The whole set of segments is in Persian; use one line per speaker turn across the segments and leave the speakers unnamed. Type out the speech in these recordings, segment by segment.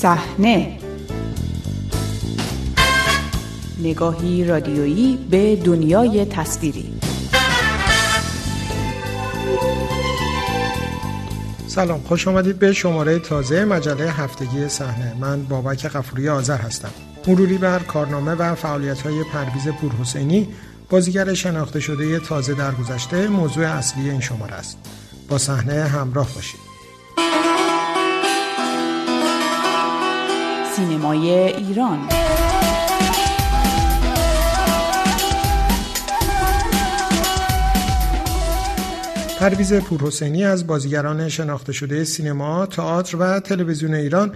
صحنه. نگاهی رادیویی به دنیای تصویری.
سلام خوش آمدید به شماره تازه مجله هفتگی صحنه. من بابک قفوری آذر هستم. مروری بر کارنامه و فعالیت های پرویز پورحسینی بازیگر شناخته شده تازه در گذشته موضوع اصلی این شماره است. با صحنه همراه باشید.
سینمای ایران
پرویز پورحسینی از بازیگران شناخته شده سینما، تئاتر و تلویزیون ایران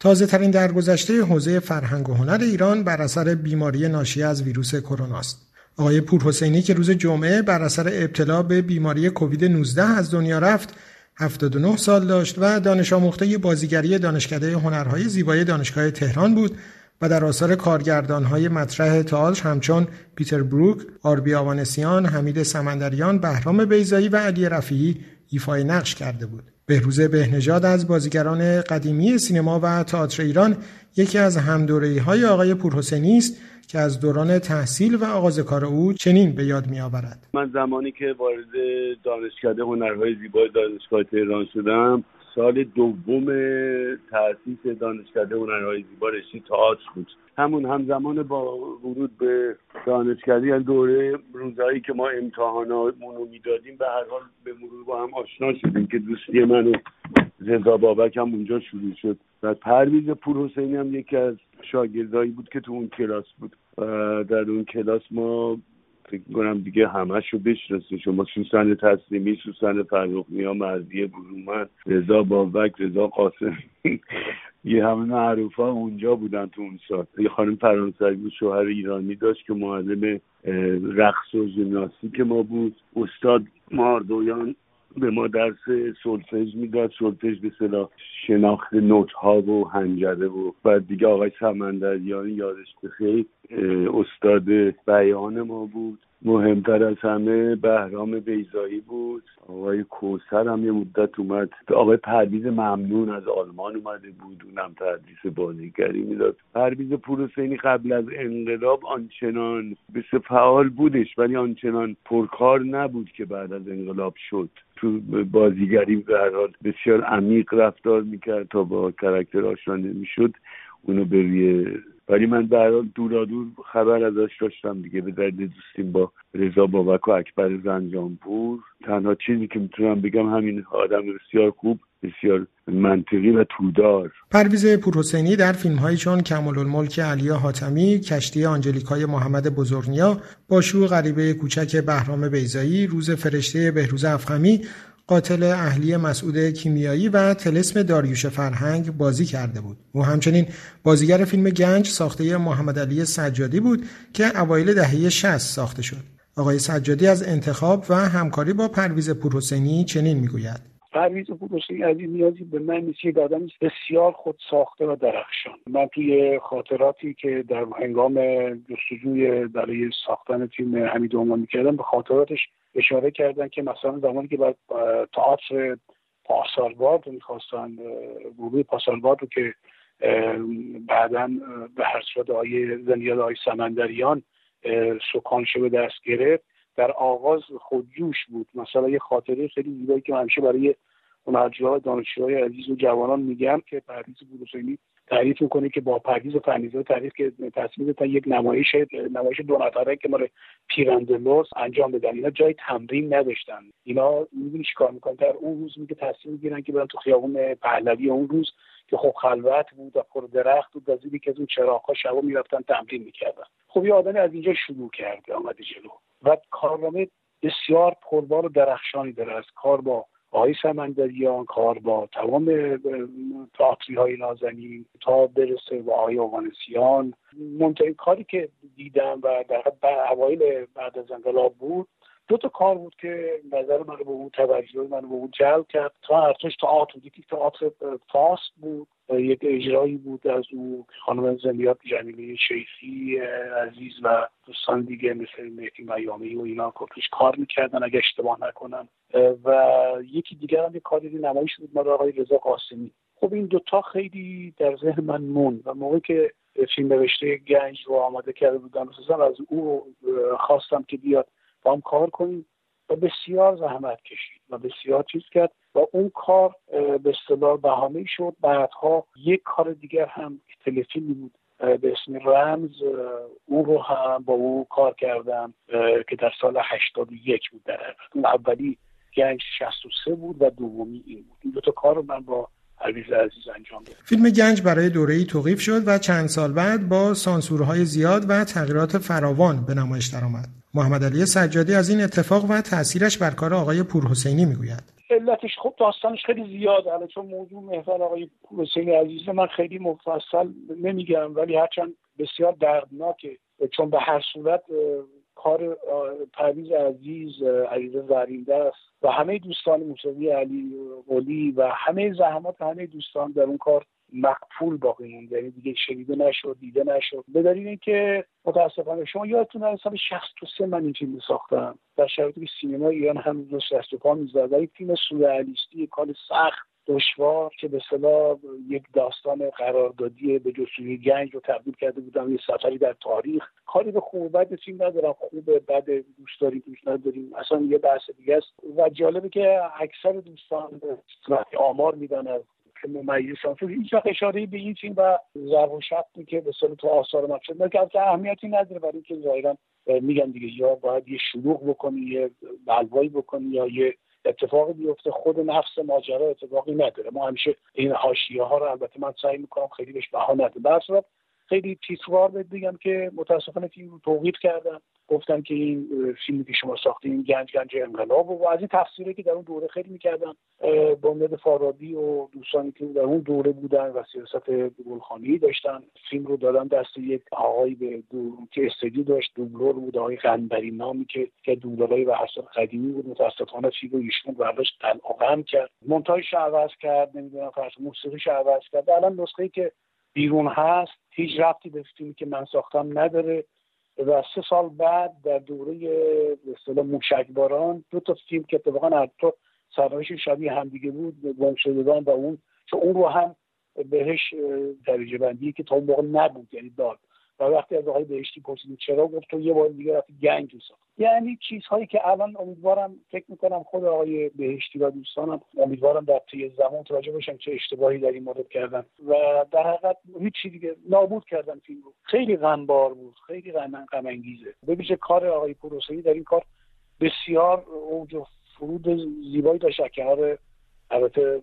تازه ترین درگذشته حوزه فرهنگ و هنر ایران بر اثر بیماری ناشی از ویروس کرونا است. آقای پورحسینی که روز جمعه بر اثر ابتلا به بیماری کووید 19 از دنیا رفت 79 سال داشت و دانش آموخته بازیگری دانشکده هنرهای زیبای دانشگاه تهران بود و در آثار کارگردانهای مطرح تئاتر همچون پیتر بروک، آربی آوانسیان، حمید سمندریان، بهرام بیزایی و علی رفیعی ایفای نقش کرده بود. بهروز بهنژاد از بازیگران قدیمی سینما و تئاتر ایران یکی از همدوره‌ای های آقای پورحسینی است که از دوران تحصیل و آغاز کار او چنین به یاد می آورد.
من زمانی که وارد دانشکده هنرهای زیبای دانشگاه تهران شدم سال دوم تاسیس دانشکده هنرهای زیبا رشته تئاتر بود همون همزمان با ورود به دانشکده یعنی دوره روزایی که ما امتحاناتمون رو می‌دادیم به هر حال به مرور با هم آشنا شدیم که دوستی من و رضا بابک هم اونجا شروع شد. و پرویز پور حسینی هم یکی از شاگردایی بود که تو اون کلاس بود. در اون کلاس ما فکر کنم دیگه همش رو بشناسیم. شما سوسن تسلیمی سوسن فرخ مردی برومن رضا بابک رضا قاسم یه همه معروف اونجا بودن تو اون سال. یه خانم فرانسوی بود شوهر ایرانی داشت که معلم رقص و ژیمناستیک ما بود. استاد ماردویان به ما درس سولفژ می‌داد. سولفژ به اصطلاح شناخت نوت ها و حنجره و بعد دیگه آقای سمندریان یادش بخیر. استاد بیان ما بود. مهمتر از همه بهرام بیضایی بود. آقای کوثر هم یه مدت اومد. آقای پرویز ممنون از آلمان اومده بود. اونم تدریس بازیگری می‌داد. پرویز پورحسینی قبل از انقلاب آنچنان به فعال بودش ولی آنچنان پرکار نبود که بعد از انقلاب شد. تو بازیگری به بسیار عمیق رفتار می‌کرد تا با کرکتر آشنا نمی‌شد. اونو به روی ولی من در دورا دور خبر ازش داشتم دیگه. به درد دوستیم با رضا بابک و اکبر زنجانپور. تنها چیزی که می‌تونم بگم همین آدم بسیار خوب بسیار منطقی و تودار.
پرویز پورحسینی در فیلم هایی چون کمال الملک علی حاتمی کشتی آنجلیکای محمد بزرگنیا باشو غریبه کوچک بهرام بیزایی روز فرشته بهروز افخمی قاتل اهلی مسعود کیمیایی و تلسم داریوش فرهنگ بازی کرده بود. او همچنین بازیگر فیلم گنج ساخته محمد علی سجادی بود که اوایل دهه 60 ساخته شد. آقای سجادی از انتخاب و همکاری با پرویز پورحسینی چنین می‌گوید.
پرویز پورحسینی از این نیازی به من نیست یک آدم بسیار خود ساخته و درخشان من توی خاطراتی که در هنگام جستجوی برای ساختن فیلم حمید می می‌کردم به خاطراتش اشاره کردن که مثلا زمانی که بعد تئاتر رو می‌خواستن گروه پاسارگاد رو که بعدا به هر صورت آیه زندیاد آقای سمندریان سکانش به دست گرفت در آغاز خودجوش بود. مثلا یه خاطره خیلی زیبایی که همیشه برای مرجوها دانشجوهای عزیز و جوانان میگم که پرویز بروسینی تعریف می‌کنه که با پرویز فنیزه تعریف که تصمیم تا یک نمایش نمایش دو نفره که مال پیرندلوس انجام بدن. اینا جای تمرین نداشتن. اینا می‌دونی چیکار می‌کنن؟ در اون روز میگه تصمیم می‌گیرن که برن تو خیابون پهلوی اون روز که خب خلوت بود و پر درخت بود از که از اون چراغ‌ها شبا می‌رفتن تمرین می‌کردن. خب یه آدمی از اینجا شروع کرده آمده جلو. و کارنامه بسیار پربار و درخشانی داره. از کار با آقای سمندریان کار با تمام تئاتری های نازنین تا برسه با آقای اوغانسیان. مهمترین کاری که دیدم و در اوایل بعد از انقلاب بود دو تا کار بود که نظر من به اون توجه من به اون جلب کرد. تا ارتش تئاتر یکی تئاتر فاست بود. یک اجرایی بود از او خانم زندیات جمیلی شیخی عزیز و دوستان دیگه مثل مهدی میامی و اینا کپیش کار می‌کردن اگه اشتباه نکنم. و یکی دیگر هم یک کاری نمایش بود مال آقای رضا قاسمی. خب این دوتا خیلی در ذهن من مون و موقعی که فیلم نوشته گنج رو آماده کرده بودم از او خواستم که بیاد. با هم کار کنیم و بسیار زحمت کشید و بسیار چیز کرد و اون کار به اصطلاح بهانه شد. بعدها یک کار دیگر هم تلفیلمی بود به اسم رمز اون رو هم با او کار کردم که در سال 81 بود در اون اولی گنج 63 بود و دومی این بود. این دو تا کار رو من با عزیز انجام داد
فیلم گنج برای دوره‌ای توقیف شد و چند سال بعد با سانسورهای زیاد و تغییرات فراوان به نمایش درآمد. محمد علی سجادی از این اتفاق و تاثیرش بر کار آقای پورحسینی می‌گوید.
علتش خب داستانش خیلی زیاده حالا چون موضوع محور آقای حسینی عزیز من خیلی مفصل نمیگم ولی هرچند بسیار دردناکه چون به هر صورت کار پرویز عزیز عزیز زرینده است و همه دوستان موسیقی علی قلی و همه زحمات همه دوستان در اون کار مقفول باقی موند یعنی دیگه شنیده نشد دیده نشد. به دلیل اینکه متاسفانه شما یادتون از سال 63 من این فیلم ساختم. در شرایطی که سینما ایران هم دست دست و می‌زد. ولی فیلم سورئالیستی کار سخت دشوار که به صلاح یک داستان قراردادی به جستجوی گنج رو تبدیل کرده بودم. یه سفری در تاریخ. کاری به خوب بد فیلم ندارم. خوب بد دوست داریم دوست نداریم. اصلا یه بحث دیگه است. و جالبه که اکثر دوستان آمار میدن از ممیز تو هیچ وقت اشاره به این فیلم و ضرب و که به صورت تو آثار مقصد نکرد که اهمیتی نداره. برای اینکه ظاهرا میگن دیگه یا باید یه شلوغ بکنی یه بلوایی بکنی یا یه اتفاقی بیفته. خود نفس ماجرا اتفاقی نداره. ما همیشه این حاشیه ها رو البته من سعی می‌کنم خیلی بهش بها نده خیلی تیسوار بهت بگم که متاسفانه فیلم رو توقیف کردن گفتن که این فیلمی که شما ساختین گنج گنج انقلاب و از این تفسیری که در اون دوره خیلی می‌کردن بامداد فارابی و دوستانی که در اون دوره بودن و سیاست گلخانی داشتن فیلم رو دادن دست یک آقای به دو... که استدیو داشت دوبلور بود آقای غنبری نامی که که دوبلورای و اصلا قدیمی بود متاسفانه فیلم رو ایشون برداشت قلعه کرد. مونتاژش عوض کرد نمی‌دونم فرض موسیقیش عوض کرد. الان نسخه که بیرون هست هیچ ربطی به فیلمی که من ساختم نداره. و سه سال بعد در دوره اصطلاح موشکباران دو تا فیلم که اتفاقا تو سرنوشت شبیه همدیگه بود گم شدگان و اون چون اون رو هم بهش درجه بندی که تا اون موقع نبود یعنی داد. و وقتی از آقای بهشتی پرسیدیم چرا گفت تو یه بار دیگه رفتی گنج ساخت یعنی چیزهایی که الان امیدوارم فکر می‌کنم خود آقای بهشتی و دوستانم امیدوارم در طی زمان متوجه باشم چه اشتباهی در این مورد کردن. و در حقیقت هیچ دیگه نابود کردن فیلم رو. خیلی غمبار بود. خیلی غم انگیزه ببینید کار آقای پروسهی در این کار بسیار اوج فرود زیبایی داشت کنار البته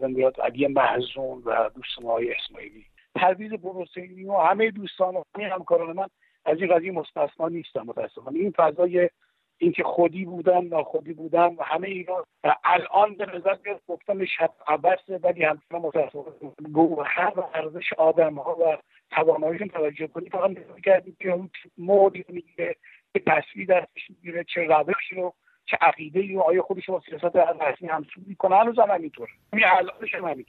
زندیات علی محزون و دوست آقای اسماعیلی. پرویز پروسینی و همه دوستان و همه همکاران من از این قضیه مستثنا نیستم متاسفانه. این فضای اینکه خودی بودن ناخودی بودن و همه اینا الان به نظر میاد گفتم شب عبسه ولی همچنان متاسفانه گوهر و ارزش آدم ها و تواناییشون توجه کنی فقط نگاه کردیم که اون موردی می‌گیره که تصویر دستش می‌گیره چه روشی رو چه عقیده ای آیا خودش با سیاست رسمی همسو می‌کنه هنوز هم همینطور.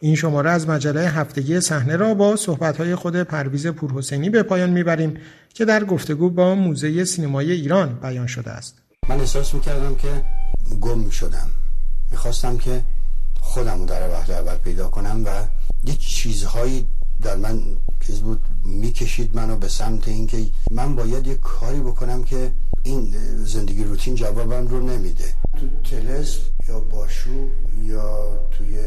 این شماره از مجله هفتگی صحنه را با صحبت‌های خود پرویز پورحسینی به پایان می‌بریم که در گفتگو با موزه سینمای ایران بیان شده است.
من احساس می‌کردم که گم می‌شدم. می‌خواستم که خودم رو در وقت اول پیدا کنم و یه چیزهایی در من چیز بود می‌کشید منو به سمت اینکه من باید یه کاری بکنم که این زندگی روتین جوابم رو نمیده. تو تلس یا باشو یا توی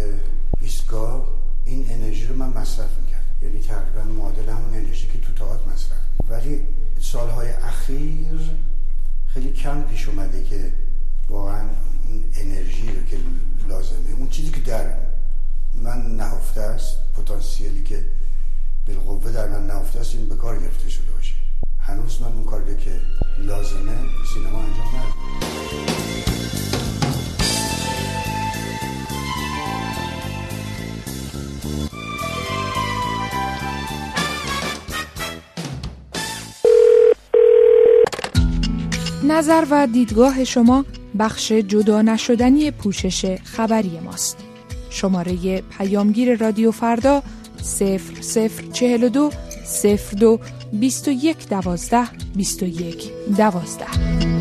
ایستگاه این انرژی رو من مصرف می‌کرد یعنی تقریبا معادل همون انرژی که تو تاعت مصرف ولی سالهای اخیر خیلی کم پیش اومده که واقعا این انرژی رو که لازمه اون چیزی که در من نهفته است پتانسیلی که بالقوه در من نهفته است این به کار گرفته شده باشه. هنوز من اون کاری که لازمه سینما انجام ندادم.
نظر و دیدگاه شما بخش جدا نشدنی پوشش خبری ماست. شماره پیامگیر رادیو فردا 0042 02 21 دوازده 21 دوازده.